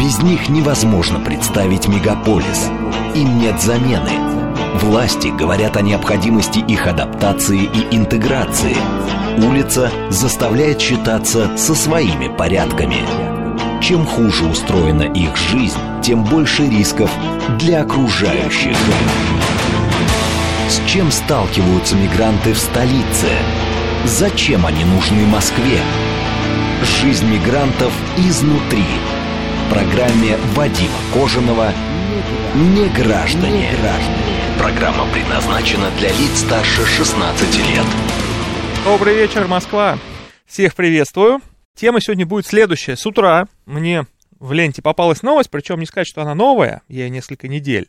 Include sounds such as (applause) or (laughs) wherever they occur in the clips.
Без них невозможно представить мегаполис. Им нет замены. Власти говорят о необходимости их адаптации и интеграции. Улица заставляет считаться со своими порядками. Чем хуже устроена их жизнь, тем больше рисков для окружающих. С чем сталкиваются мигранты в столице? Зачем они нужны Москве? Жизнь мигрантов изнутри. Программе Вадима Кожаного «Не граждане». Программа предназначена для лиц старше 16 лет. Добрый вечер, Москва. Всех приветствую. Тема сегодня будет следующая. С утра мне в ленте попалась новость, причем не сказать, что она новая, ей несколько недель.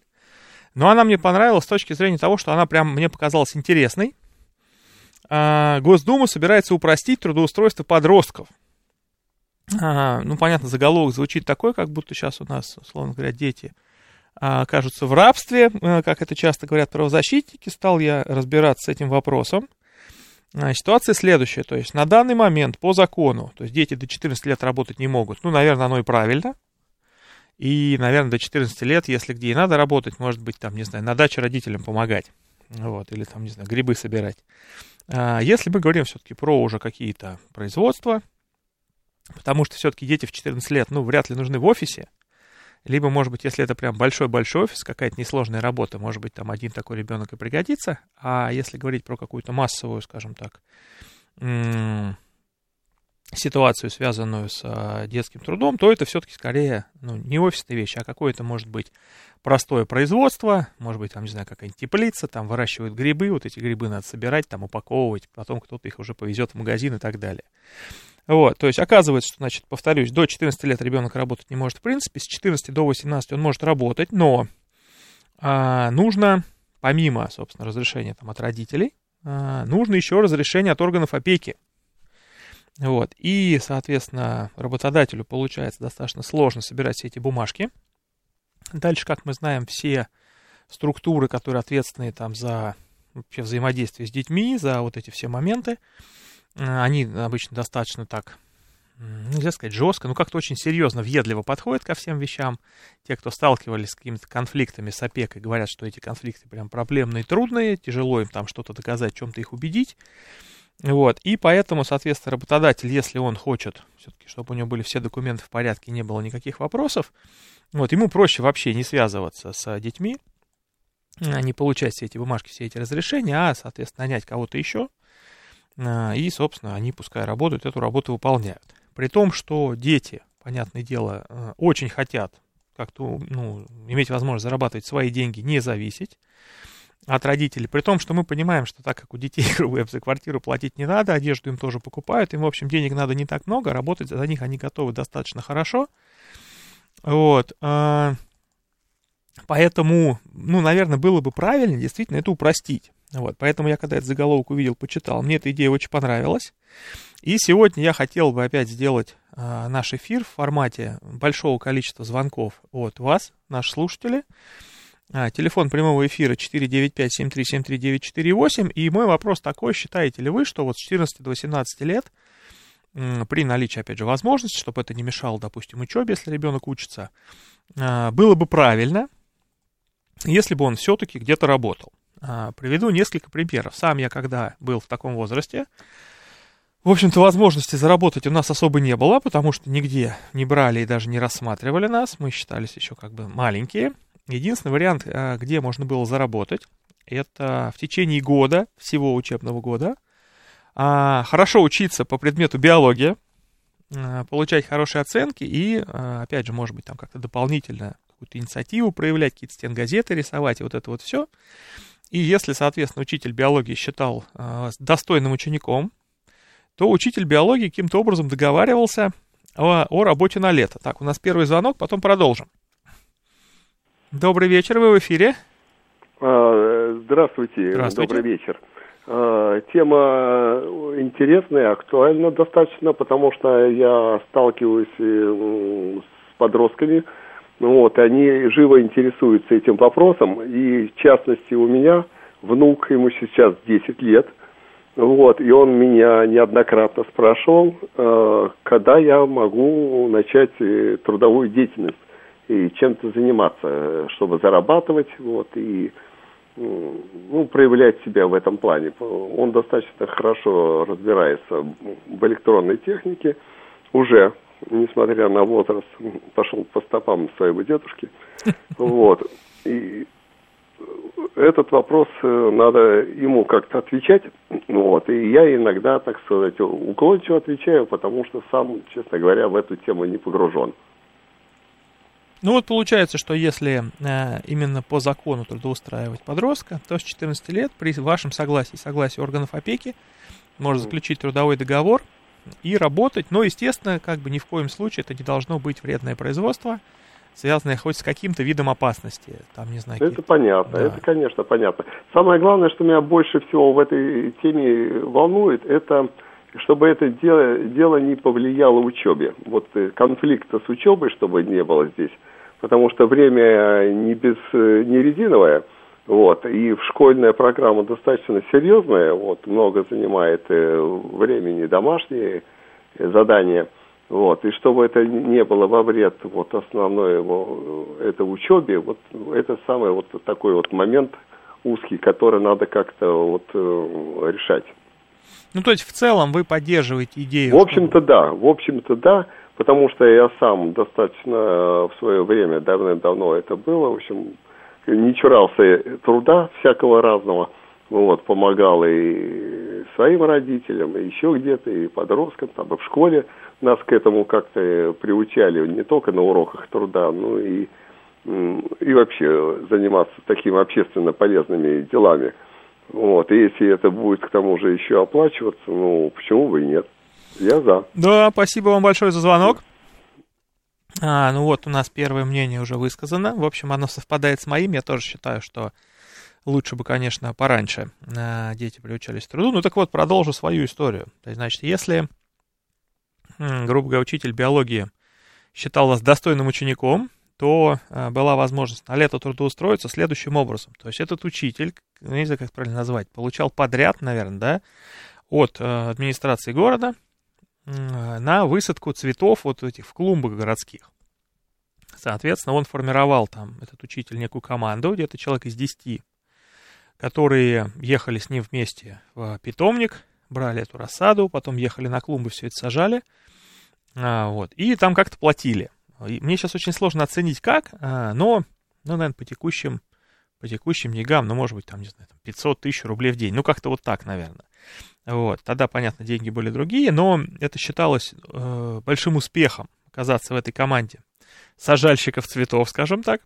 Но она мне понравилась с точки зрения того, что она прям мне показалась интересной. А, Госдума собирается упростить трудоустройство подростков. А, ну, понятно, заголовок звучит такой, как будто сейчас у нас, условно говоря, дети а, окажутся в рабстве, а, как это часто говорят правозащитники. Стал я разбираться с этим вопросом. А, ситуация следующая, то есть на данный момент по закону, то есть дети до 14 лет работать не могут, ну, наверное, оно и правильно, и, наверное, до 14 лет, если где и надо работать, может быть, там, не знаю, на даче родителям помогать. Вот, или там, не знаю, грибы собирать. А если мы говорим все-таки про уже какие-то производства, потому что все-таки дети в 14 лет, ну, вряд ли нужны в офисе, либо, может быть, если это прям большой-большой офис, какая-то несложная работа, может быть, там один такой ребенок и пригодится. А если говорить про какую-то массовую, скажем так, ситуацию, связанную с а, детским трудом, то это все-таки скорее ну, не офисная вещь, а какое-то, может быть, простое производство, может быть, там, не знаю, какая-нибудь теплица, там выращивают грибы, вот эти грибы надо собирать, там упаковывать, потом кто-то их уже повезет в магазин и так далее. Вот, то есть оказывается, что, значит, повторюсь, до 14 лет ребенок работать не может в принципе, с 14 до 18 он может работать, но а, нужно, помимо, собственно, разрешения там, от родителей, а, нужно еще разрешение от органов опеки. Вот. И, соответственно, работодателю получается достаточно сложно собирать все эти бумажки. Дальше, как мы знаем, все структуры, которые ответственны там за вообще взаимодействие с детьми, за вот эти все моменты, э, они обычно достаточно так, нельзя сказать жестко, но как-то очень серьезно, въедливо подходят ко всем вещам. Те, кто сталкивались с какими-то конфликтами с опекой, говорят, что эти конфликты прям проблемные, трудные, тяжело им там что-то доказать, чем-то их убедить. Вот, и поэтому, соответственно, работодатель, если он хочет, все-таки, чтобы у него были все документы в порядке, не было никаких вопросов, вот, ему проще вообще не связываться с детьми, а не получать все эти бумажки, все эти разрешения, а, соответственно, нанять кого-то еще, а, и, собственно, они, пускай работают, эту работу выполняют. При том, что дети, понятное дело, а, очень хотят как-то, ну, иметь возможность зарабатывать свои деньги, не зависеть, от родителей. При том, что мы понимаем, что так как у детей, (laughs) говоря, за квартиру платить не надо, одежду им тоже покупают, им, в общем, денег надо не так много, работать за них они готовы достаточно хорошо. Вот. А, поэтому, ну, наверное, было бы правильно действительно это упростить. Вот, поэтому я, когда этот заголовок увидел, почитал, мне эта идея очень понравилась. И сегодня я хотел бы опять сделать а, наш эфир в формате большого количества звонков от вас, наши слушатели. А, телефон прямого эфира 495-7373-948. И мой вопрос такой, считаете ли вы, что вот с 14 до 18 лет, при наличии, опять же, возможности, чтобы это не мешало, допустим, учебе, если ребенок учится, а, было бы правильно, если бы он все-таки где-то работал. А, приведу несколько примеров. Сам я, когда был в таком возрасте, в общем-то, возможности заработать у нас особо не было, потому что нигде не брали и даже не рассматривали нас. Мы считались еще как бы маленькие. Единственный вариант, э, где можно было заработать, это в течение года, всего учебного года, а, хорошо учиться по предмету биология, э, получать хорошие оценки и, опять же, может быть, там как-то дополнительно какую-то инициативу проявлять, какие-то стенгазеты рисовать, и вот это вот все. И если, соответственно, учитель биологии считал достойным учеником, то учитель биологии каким-то образом договаривался о, о работе на лето. Так, у нас первый звонок, потом продолжим. Добрый вечер, вы в эфире. А, здравствуйте, Здравствуйте. добрый вечер. А, тема интересная, актуальна достаточно, потому что я сталкиваюсь э, с подростками, вот, они живо интересуются этим вопросом, и в частности у меня внук, ему сейчас 10 лет, Вот, и он меня неоднократно спрашивал, э, когда я могу начать э, трудовую деятельность и чем-то заниматься, чтобы зарабатывать, вот, и ну, проявлять себя в этом плане. Он достаточно хорошо разбирается в электронной технике, уже, несмотря на возраст, пошел по стопам своего дедушки. (laughs) Вот. И этот вопрос э, надо ему как-то отвечать. Вот. И я иногда, так сказать, уклончиво отвечаю, потому что сам, честно говоря, в эту тему не погружен. Ну вот получается, что если э, именно по закону трудоустраивать подростка, то с 14 лет при вашем согласии, согласии органов опеки, можно заключить трудовой договор и работать. Но, естественно, как бы ни в коем случае это не должно быть вредное производство, связанное хоть с каким-то видом опасности. Там, не знаю, это понятно, да. это, конечно, понятно. Самое главное, что меня больше всего в этой теме волнует, это чтобы это дело, дело не повлияло учебе. Вот э, конфликта с учебой, чтобы не было здесь потому что время не, без, не резиновое, вот, и школьная программа достаточно серьезная, вот, много занимает э, времени домашние задания, вот, и чтобы это не было во вред вот основной его, э, это учебе, вот это самый вот такой вот момент узкий, который надо как-то вот э, решать. Ну, то есть в целом вы поддерживаете идею? В общем-то, да, в общем-то, да потому что я сам достаточно э, в свое время, давным-давно это было, в общем, не чурался труда всякого разного, вот, помогал и своим родителям, и еще где-то, и подросткам, там, и в школе нас к этому как-то приучали, не только на уроках труда, но и, и вообще заниматься такими общественно полезными делами. Вот, и если это будет к тому же еще оплачиваться, ну, почему бы и нет. Я за. Да, спасибо вам большое за звонок. А, ну вот, у нас первое мнение уже высказано. В общем, оно совпадает с моим. Я тоже считаю, что лучше бы, конечно, пораньше а, дети приучались к труду. Ну так вот, продолжу свою историю. То есть, значит, если, грубо говоря, учитель биологии считал вас достойным учеником, то а, была возможность на лето трудоустроиться следующим образом. То есть этот учитель, ну, не знаю, как правильно назвать, получал подряд, наверное, да, от а, администрации города – на высадку цветов вот этих в клумбах городских. Соответственно, он формировал там, этот учитель, некую команду, где-то человек из 10, которые ехали с ним вместе в питомник, брали эту рассаду, потом ехали на клумбы, все это сажали, а, вот, и там как-то платили. И мне сейчас очень сложно оценить как, а, но, ну, наверное, по текущим, по текущим деньгам, ну, может быть, там, не знаю, 500 тысяч рублей в день, ну, как-то вот так, наверное. Вот. Тогда, понятно, деньги были другие, но это считалось э, большим успехом оказаться в этой команде сажальщиков цветов, скажем так.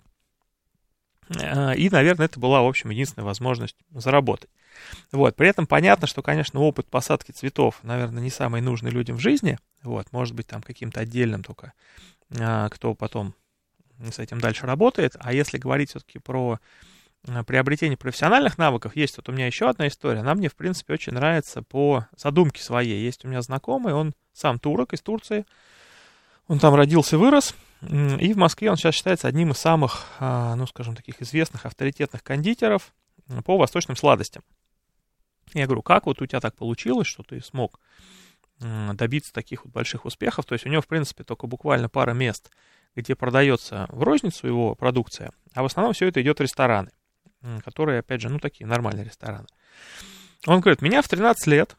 Э, и, наверное, это была, в общем, единственная возможность заработать. Вот. При этом понятно, что, конечно, опыт посадки цветов, наверное, не самый нужный людям в жизни. Вот. Может быть, там каким-то отдельным только, кто потом с этим дальше работает. А если говорить все-таки про Э, приобретения профессиональных навыков есть вот у меня еще одна история. Она мне, в принципе, очень нравится по задумке своей. Есть у меня знакомый, он сам турок из Турции. Он там родился, вырос. И в Москве он сейчас считается одним из самых, а, ну, скажем, таких известных, авторитетных кондитеров по восточным сладостям. Я говорю, как вот у тебя так получилось, что ты смог добиться таких вот больших успехов? То есть у него, в принципе, только буквально пара мест, где продается в розницу его продукция, а в основном все это идет в рестораны которые, опять же, ну, такие нормальные рестораны. Он говорит, меня в 13 лет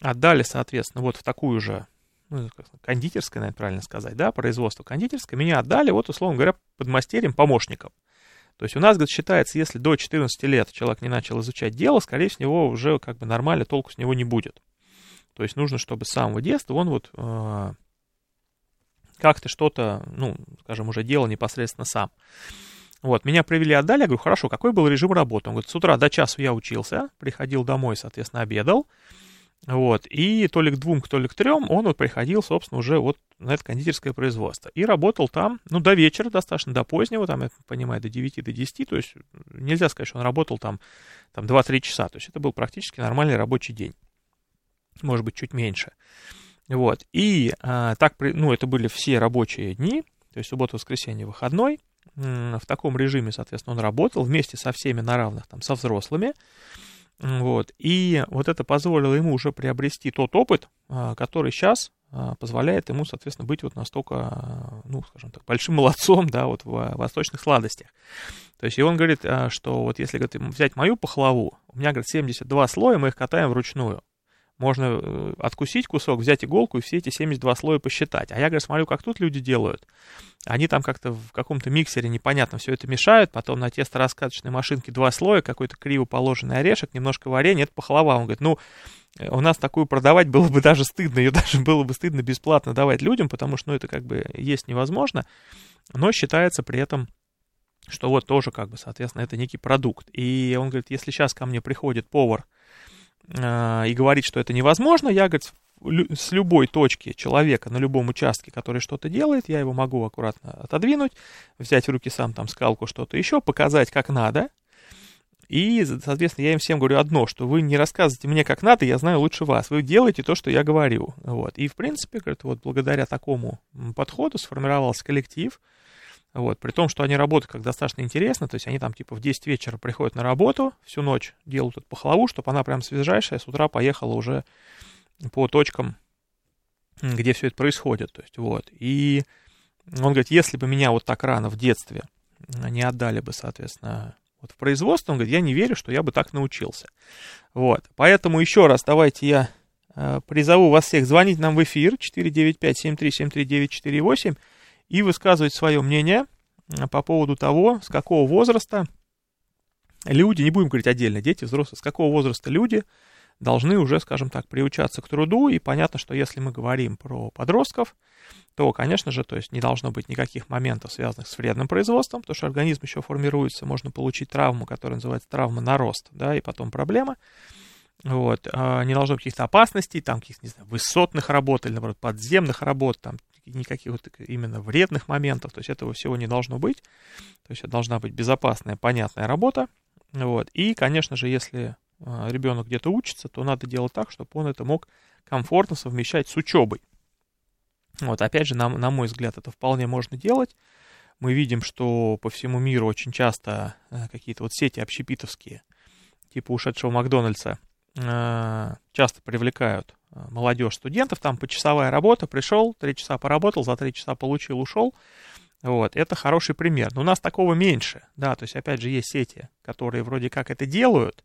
отдали, соответственно, вот в такую же, ну, кондитерское, наверное, правильно сказать, да, производство кондитерское, меня отдали, вот, условно говоря, подмастерьем, помощником. То есть у нас, говорит, считается, если до 14 лет человек не начал изучать дело, скорее всего, уже как бы нормально толку с него не будет. То есть нужно, чтобы с самого детства он вот э, как-то что-то, ну, скажем, уже делал непосредственно сам. Вот, меня привели, отдали, я говорю, хорошо, какой был режим работы? Он говорит, с утра до часу я учился, приходил домой, соответственно, обедал, вот, и то ли к двум, то ли к трем он вот приходил, собственно, уже вот на это кондитерское производство. И работал там, ну, до вечера достаточно, до позднего, там, я понимаю, до 9, до 10, то есть нельзя сказать, что он работал там, там 2-3 часа, то есть это был практически нормальный рабочий день, может быть, чуть меньше. Вот, и а, так, ну, это были все рабочие дни, то есть суббота, воскресенье, выходной, в таком режиме, соответственно, он работал вместе со всеми на равных, там, со взрослыми. Вот. И вот это позволило ему уже приобрести тот опыт, а, который сейчас а, позволяет ему, соответственно, быть вот настолько, а, ну, скажем так, большим молодцом, да, вот в восточных сладостях. То есть, и он говорит, что вот если, говорит, взять мою пахлаву, у меня, говорит, 72 слоя, мы их катаем вручную можно э, откусить кусок, взять иголку и все эти 72 слоя посчитать. А я, говорю, смотрю, как тут люди делают. Они там как-то в каком-то миксере непонятно все это мешают, потом на тесто-раскаточной машинке два слоя, какой-то криво положенный орешек, немножко варенья, это пахлава. Он говорит, ну, э, у нас такую продавать было бы даже стыдно, ее (laughs) даже было бы стыдно бесплатно давать людям, потому что, ну, это как бы есть невозможно, но считается при этом что вот тоже, как бы, соответственно, это некий продукт. И он говорит, если сейчас ко мне приходит повар, а, и говорит, что это невозможно, я, говорит, с любой точки человека на любом участке, который что-то делает, я его могу аккуратно отодвинуть, взять в руки сам там скалку, что-то еще, показать, как надо. И, соответственно, я им всем говорю одно, что вы не рассказываете мне, как надо, я знаю лучше вас. Вы делаете то, что я говорю. Вот. И, в принципе, говорит, вот благодаря такому подходу сформировался коллектив, вот, при том, что они работают как достаточно интересно, то есть они там типа в 10 вечера приходят на работу, всю ночь делают эту пахлаву, чтобы она прям свежайшая, с утра поехала уже по точкам, где все это происходит, то есть вот. И он говорит, если бы меня вот так рано в детстве не отдали бы, соответственно, вот в производство, он говорит, я не верю, что я бы так научился. Вот, поэтому еще раз давайте я э, призову вас всех звонить нам в эфир 495-7373-948, и высказывать свое мнение э, по поводу того, с какого возраста люди, не будем говорить отдельно, дети, взрослые, с какого возраста люди должны уже, скажем так, приучаться к труду. И понятно, что если мы говорим про подростков, то, конечно же, то есть не должно быть никаких моментов, связанных с вредным производством, потому что организм еще формируется, можно получить травму, которая называется травма на рост, да, и потом проблема. Вот, а, не должно быть каких-то опасностей, там каких-то, не знаю, высотных работ или, наоборот, подземных работ, там никаких вот именно вредных моментов, то есть этого всего не должно быть, то есть это должна быть безопасная, понятная работа, вот, и, конечно же, если а, ребенок где-то учится, то надо делать так, чтобы он это мог комфортно совмещать с учебой. Вот, опять же, на, на мой взгляд, это вполне можно делать. Мы видим, что по всему миру очень часто э, какие-то вот сети общепитовские, типа ушедшего Макдональдса, э, часто привлекают молодежь студентов, там почасовая работа, пришел, три часа поработал, за три часа получил, ушел. Вот, это хороший пример. Но у нас такого меньше, да, то есть, опять же, есть сети, которые вроде как это делают,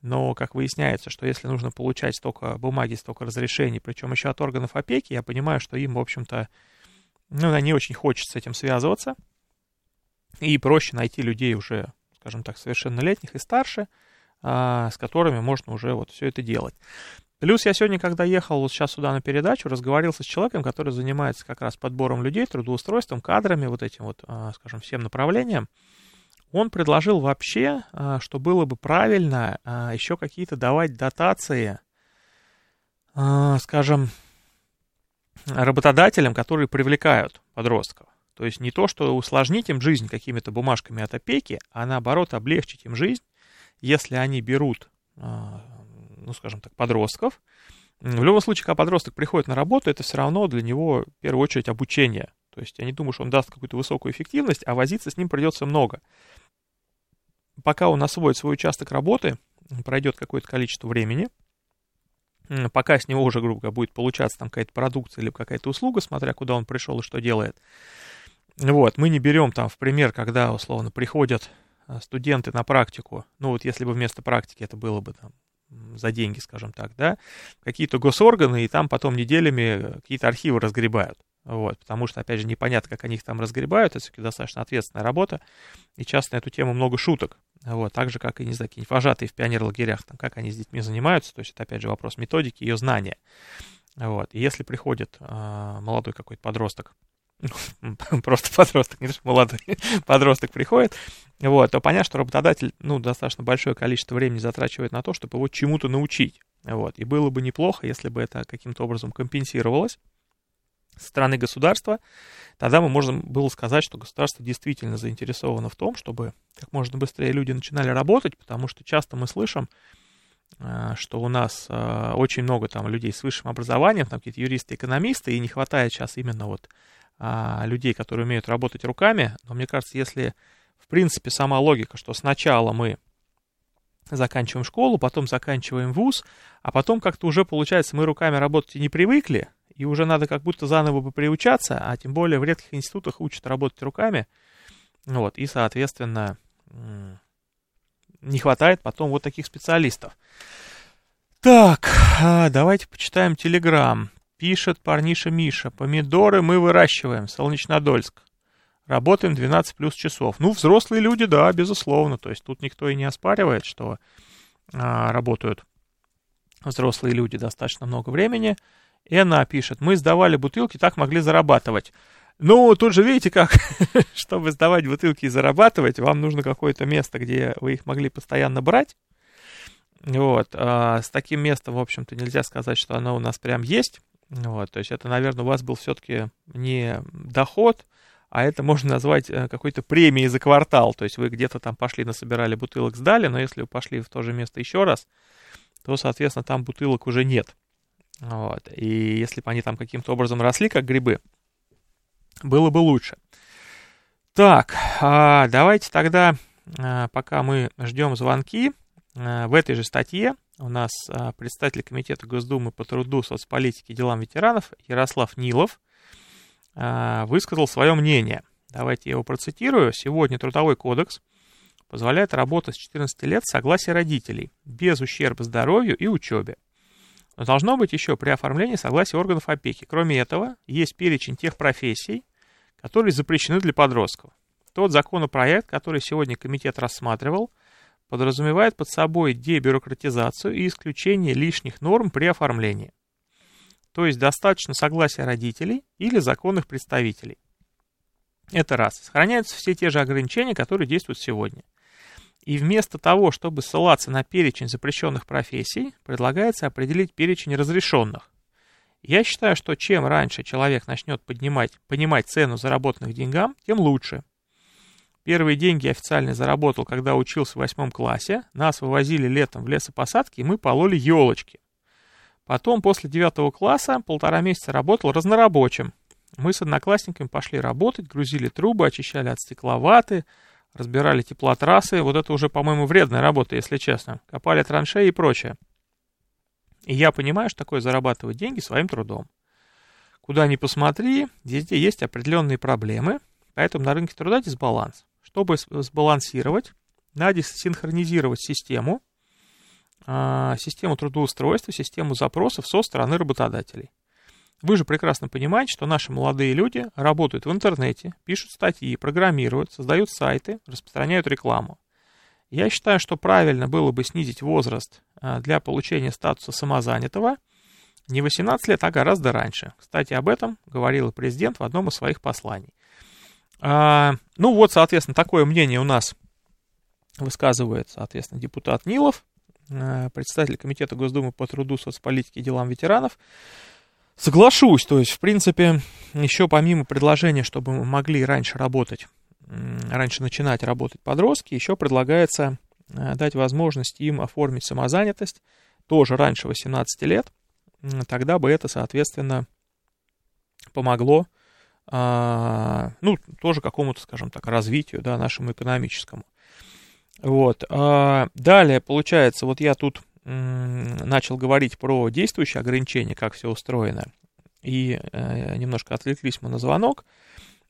но, как выясняется, что если нужно получать столько бумаги, столько разрешений, причем еще от органов опеки, я понимаю, что им, в общем-то, ну, не очень хочется с этим связываться, и проще найти людей уже, скажем так, совершеннолетних и старше, а, с которыми можно уже вот все это делать. Плюс я сегодня, когда ехал вот сейчас сюда на передачу, разговаривался с человеком, который занимается как раз подбором людей, трудоустройством, кадрами, вот этим вот, а, скажем, всем направлением. Он предложил вообще, а, что было бы правильно а, еще какие-то давать дотации, скажем, работодателям, которые привлекают подростков. То есть не то, что усложнить им жизнь какими-то бумажками от опеки, а наоборот облегчить им жизнь, если они берут ну, скажем так, подростков. В любом случае, когда подросток приходит на работу, это все равно для него в первую очередь обучение. То есть я не думаю, что он даст какую-то высокую эффективность, а возиться с ним придется много. Пока он освоит свой участок работы, пройдет какое-то количество времени, пока с него уже, грубо говоря, будет получаться там какая-то продукция или какая-то услуга, смотря куда он пришел и что делает. Вот, мы не берем там в пример, когда, условно, приходят а, студенты на практику, ну вот если бы вместо практики это было бы там за деньги, скажем так, да, какие-то госорганы, и там потом неделями какие-то архивы разгребают. Вот, потому что, опять же, непонятно, как они их там разгребают, это все-таки достаточно ответственная работа, и часто на эту тему много шуток. Вот, так же, как и, не знаю, какие-нибудь вожатые в пионерлагерях, там, как они с детьми занимаются, то есть это, опять же, вопрос методики, ее знания. Вот, и если приходит э, молодой какой-то подросток, (laughs) просто подросток, не то что молодой, (laughs) подросток приходит, вот, то понятно, что работодатель, ну, достаточно большое количество времени затрачивает на то, чтобы его чему-то научить, вот, и было бы неплохо, если бы это каким-то образом компенсировалось со стороны государства, тогда мы можем было сказать, что государство действительно заинтересовано в том, чтобы как можно быстрее люди начинали работать, потому что часто мы слышим, э, что у нас э, очень много там людей с высшим образованием, там какие-то юристы, экономисты, и не хватает сейчас именно вот а, людей, которые умеют работать руками. Но мне кажется, если в принципе сама логика, что сначала мы заканчиваем школу, потом заканчиваем вуз, а потом как-то уже, получается, мы руками работать не привыкли, и уже надо как будто заново бы приучаться, а тем более в редких институтах учат работать руками, вот, и, соответственно, не хватает потом вот таких специалистов. Так, а, давайте почитаем Телеграм. Пишет парниша Миша. Помидоры мы выращиваем. Солнечнодольск. Работаем 12 плюс часов. Ну, взрослые люди, да, безусловно. То есть тут никто и не оспаривает, что а, работают взрослые люди достаточно много времени. И она пишет, мы сдавали бутылки, так могли зарабатывать. Ну, тут же видите как, (laughs) чтобы сдавать бутылки и зарабатывать, вам нужно какое-то место, где вы их могли постоянно брать. Вот, а с таким местом, в общем-то, нельзя сказать, что оно у нас прям есть. Вот, то есть это, наверное, у вас был все-таки не доход, а это можно назвать э, какой-то премией за квартал. То есть вы где-то там пошли, насобирали бутылок, сдали, но если вы пошли в то же место еще раз, то, соответственно, там бутылок уже нет. Вот. И если бы они там каким-то образом росли, как грибы, было бы лучше. Так, а, давайте тогда, а, пока мы ждем звонки, а, в этой же статье у нас представитель Комитета Госдумы по труду, соцполитике и делам ветеранов Ярослав Нилов высказал свое мнение. Давайте я его процитирую. Сегодня Трудовой кодекс позволяет работать с 14 лет в согласии родителей, без ущерба здоровью и учебе. Но должно быть еще при оформлении согласия органов опеки. Кроме этого, есть перечень тех профессий, которые запрещены для подростков. Тот законопроект, который сегодня комитет рассматривал, подразумевает под собой дебюрократизацию и исключение лишних норм при оформлении. То есть достаточно согласия родителей или законных представителей. Это раз. Сохраняются все те же ограничения, которые действуют сегодня. И вместо того, чтобы ссылаться на перечень запрещенных профессий, предлагается определить перечень разрешенных. Я считаю, что чем раньше человек начнет поднимать, понимать цену заработанных деньгам, тем лучше. Первые деньги я официально заработал, когда учился в восьмом классе. Нас вывозили летом в лесопосадки, и мы пололи елочки. Потом, после девятого класса, полтора месяца работал разнорабочим. Мы с одноклассниками пошли работать, грузили трубы, очищали от стекловаты, разбирали теплотрассы. Вот это уже, по-моему, вредная работа, если честно. Копали траншеи и прочее. И я понимаю, что такое зарабатывать деньги своим трудом. Куда ни посмотри, везде есть определенные проблемы, поэтому на рынке труда дисбаланс. Чтобы сбалансировать, надо синхронизировать систему, а, систему трудоустройства, систему запросов со стороны работодателей. Вы же прекрасно понимаете, что наши молодые люди работают в интернете, пишут статьи, программируют, создают сайты, распространяют рекламу. Я считаю, что правильно было бы снизить возраст а, для получения статуса самозанятого не 18 лет, а гораздо раньше. Кстати, об этом говорил президент в одном из своих посланий. А, ну вот, соответственно, такое мнение у нас высказывает, соответственно, депутат Нилов, а, председатель Комитета Госдумы по труду, соцполитике и делам ветеранов. Соглашусь, то есть, в принципе, еще помимо предложения, чтобы мы могли раньше работать раньше начинать работать подростки, еще предлагается э, дать возможность им оформить самозанятость тоже раньше 18 лет. Тогда бы это, соответственно, помогло, ну, тоже какому-то, скажем так, развитию, да, нашему экономическому. Вот. А, далее, получается, вот я тут начал говорить про действующие ограничения, как все устроено, и э, немножко отвлеклись мы на звонок.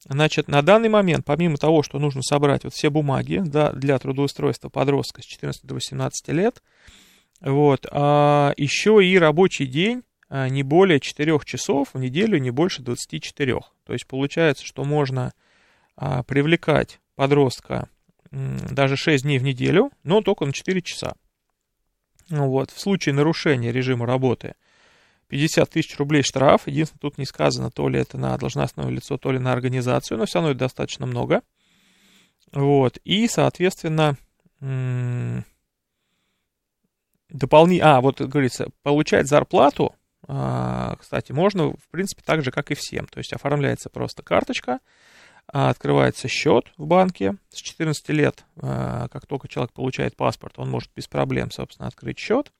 Значит, на данный момент, помимо того, что нужно собрать вот все бумаги да, для трудоустройства подростка с 14 до 18 лет, вот, а еще и рабочий день а, не более 4 часов в неделю, не больше 24. То есть получается, что можно а, привлекать подростка даже 6 дней в неделю, но только на 4 часа. Ну вот, в случае нарушения режима работы – 50 тысяч рублей штраф. Единственное, тут не сказано, то ли это на должностное лицо, то ли на организацию, но все равно это достаточно много. Вот. И, соответственно, дополнительно... А, вот говорится, получать зарплату, кстати, можно, в принципе, так же, как и всем. То есть оформляется просто карточка, а, открывается счет в банке. С 14 лет, а, как только человек получает паспорт, он может без проблем, собственно, открыть счет.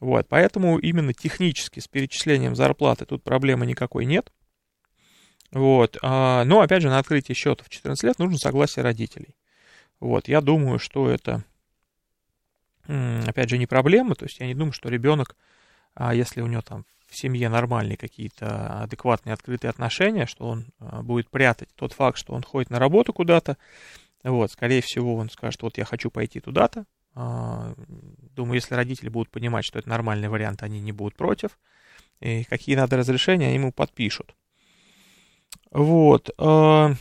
Вот, поэтому именно технически с перечислением зарплаты тут проблемы никакой нет. Вот, а, но опять же на открытие счета в 14 лет нужно согласие родителей. Вот, я думаю, что это опять же, не проблема. То есть я не думаю, что ребенок, а если у него там в семье нормальные какие-то адекватные открытые отношения, что он а, будет прятать тот факт, что он ходит на работу куда-то. Вот, скорее всего, он скажет, вот я хочу пойти туда-то. А, думаю, если родители будут понимать, что это нормальный вариант, они не будут против. И какие надо разрешения, они ему подпишут. Вот. А,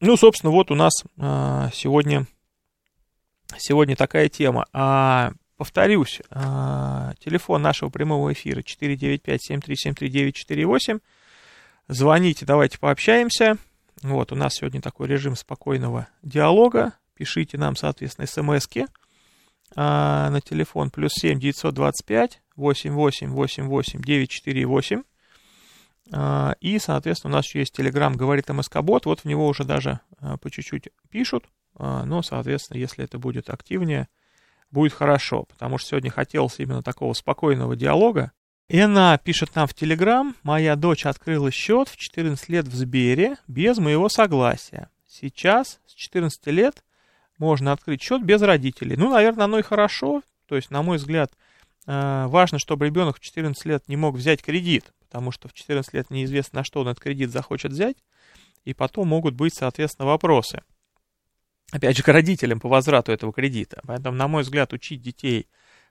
ну, собственно, вот у нас сегодня, сегодня такая тема. А Повторюсь, а, телефон нашего прямого эфира 495-7373948. Звоните, давайте пообщаемся. Вот, у нас сегодня такой режим спокойного диалога. Пишите нам, соответственно, смски а, на телефон плюс 7 925 88 88 948. А, и, соответственно, у нас еще есть Telegram, говорит МСК-бот. Вот в него уже даже а, по чуть-чуть пишут. Но, соответственно, если это будет активнее, будет хорошо, потому что сегодня хотелось именно такого спокойного диалога. И пишет нам в Телеграм, моя дочь открыла счет в 14 лет в Сбере без моего согласия. Сейчас с 14 лет можно открыть счет без родителей. Ну, наверное, оно и хорошо. То есть, на мой взгляд, э, важно, чтобы ребенок в 14 лет не мог взять кредит, потому что в 14 лет неизвестно, на что он этот кредит захочет взять, и потом могут быть, соответственно, вопросы опять же, к родителям по возврату этого кредита. Поэтому, на мой взгляд, учить детей,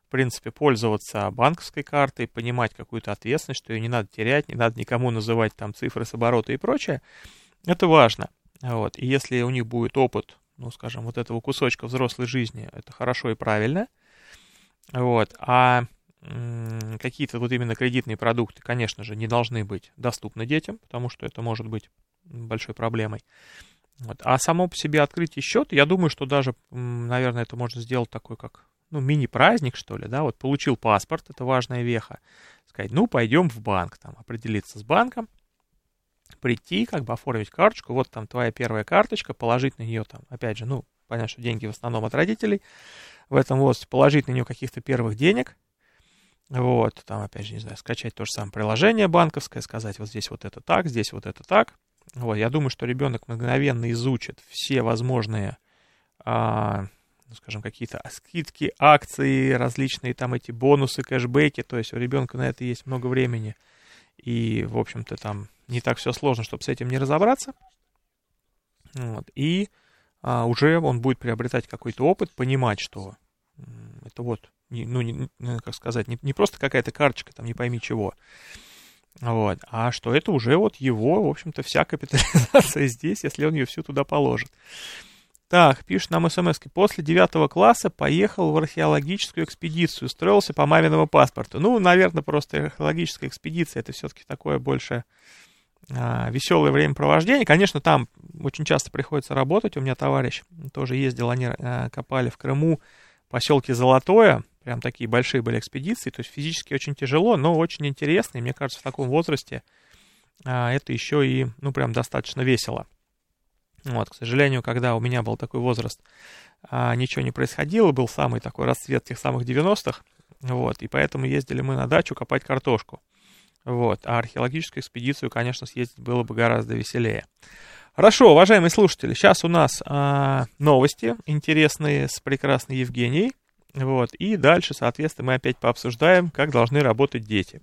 в принципе, пользоваться банковской картой, понимать какую-то ответственность, что ее не надо терять, не надо никому называть там цифры с оборота и прочее, это важно. Вот. И если у них будет опыт, ну, скажем, вот этого кусочка взрослой жизни, это хорошо и правильно. Вот. А какие-то вот именно кредитные продукты, конечно же, не должны быть доступны детям, потому что это может быть большой проблемой. Вот. А само по себе открытие счета, я думаю, что даже, наверное, это можно сделать такой, как ну, мини-праздник, что ли, да, вот получил паспорт, это важная веха, сказать, ну, пойдем в банк, там, определиться с банком, прийти, как бы оформить карточку, вот там твоя первая карточка, положить на нее там, опять же, ну, понятно, что деньги в основном от родителей, в этом возрасте положить на нее каких-то первых денег, вот, там, опять же, не знаю, скачать то же самое приложение банковское, сказать, вот здесь вот это так, здесь вот это так, вот, я думаю, что ребенок мгновенно изучит все возможные, а, ну, скажем, какие-то скидки, акции, различные там эти бонусы, кэшбэки. То есть у ребенка на это есть много времени. И, в общем-то, там не так все сложно, чтобы с этим не разобраться. Вот. И а, уже он будет приобретать какой-то опыт, понимать, что это вот, ну, не, как сказать, не, не просто какая-то карточка, там не пойми чего, вот. А что это уже вот его, в общем-то, вся капитализация (laughs) здесь, если он ее всю туда положит. Так, пишет нам смс -ки. После девятого класса поехал в археологическую экспедицию, строился по маминому паспорту. Ну, наверное, просто археологическая экспедиция, это все-таки такое больше а, веселое времяпровождение. Конечно, там очень часто приходится работать. У меня товарищ тоже ездил, они а, копали в Крыму, поселке Золотое, Прям такие большие были экспедиции. То есть физически очень тяжело, но очень интересно. И мне кажется, в таком возрасте а, это еще и, ну, прям достаточно весело. Вот, к сожалению, когда у меня был такой возраст, а, ничего не происходило, был самый такой расцвет тех самых 90-х, вот, и поэтому ездили мы на дачу копать картошку. Вот, а археологическую экспедицию, конечно, съездить было бы гораздо веселее. Хорошо, уважаемые слушатели, сейчас у нас а, новости интересные с прекрасной Евгенией. Вот. И дальше, соответственно, мы опять пообсуждаем, как должны работать дети.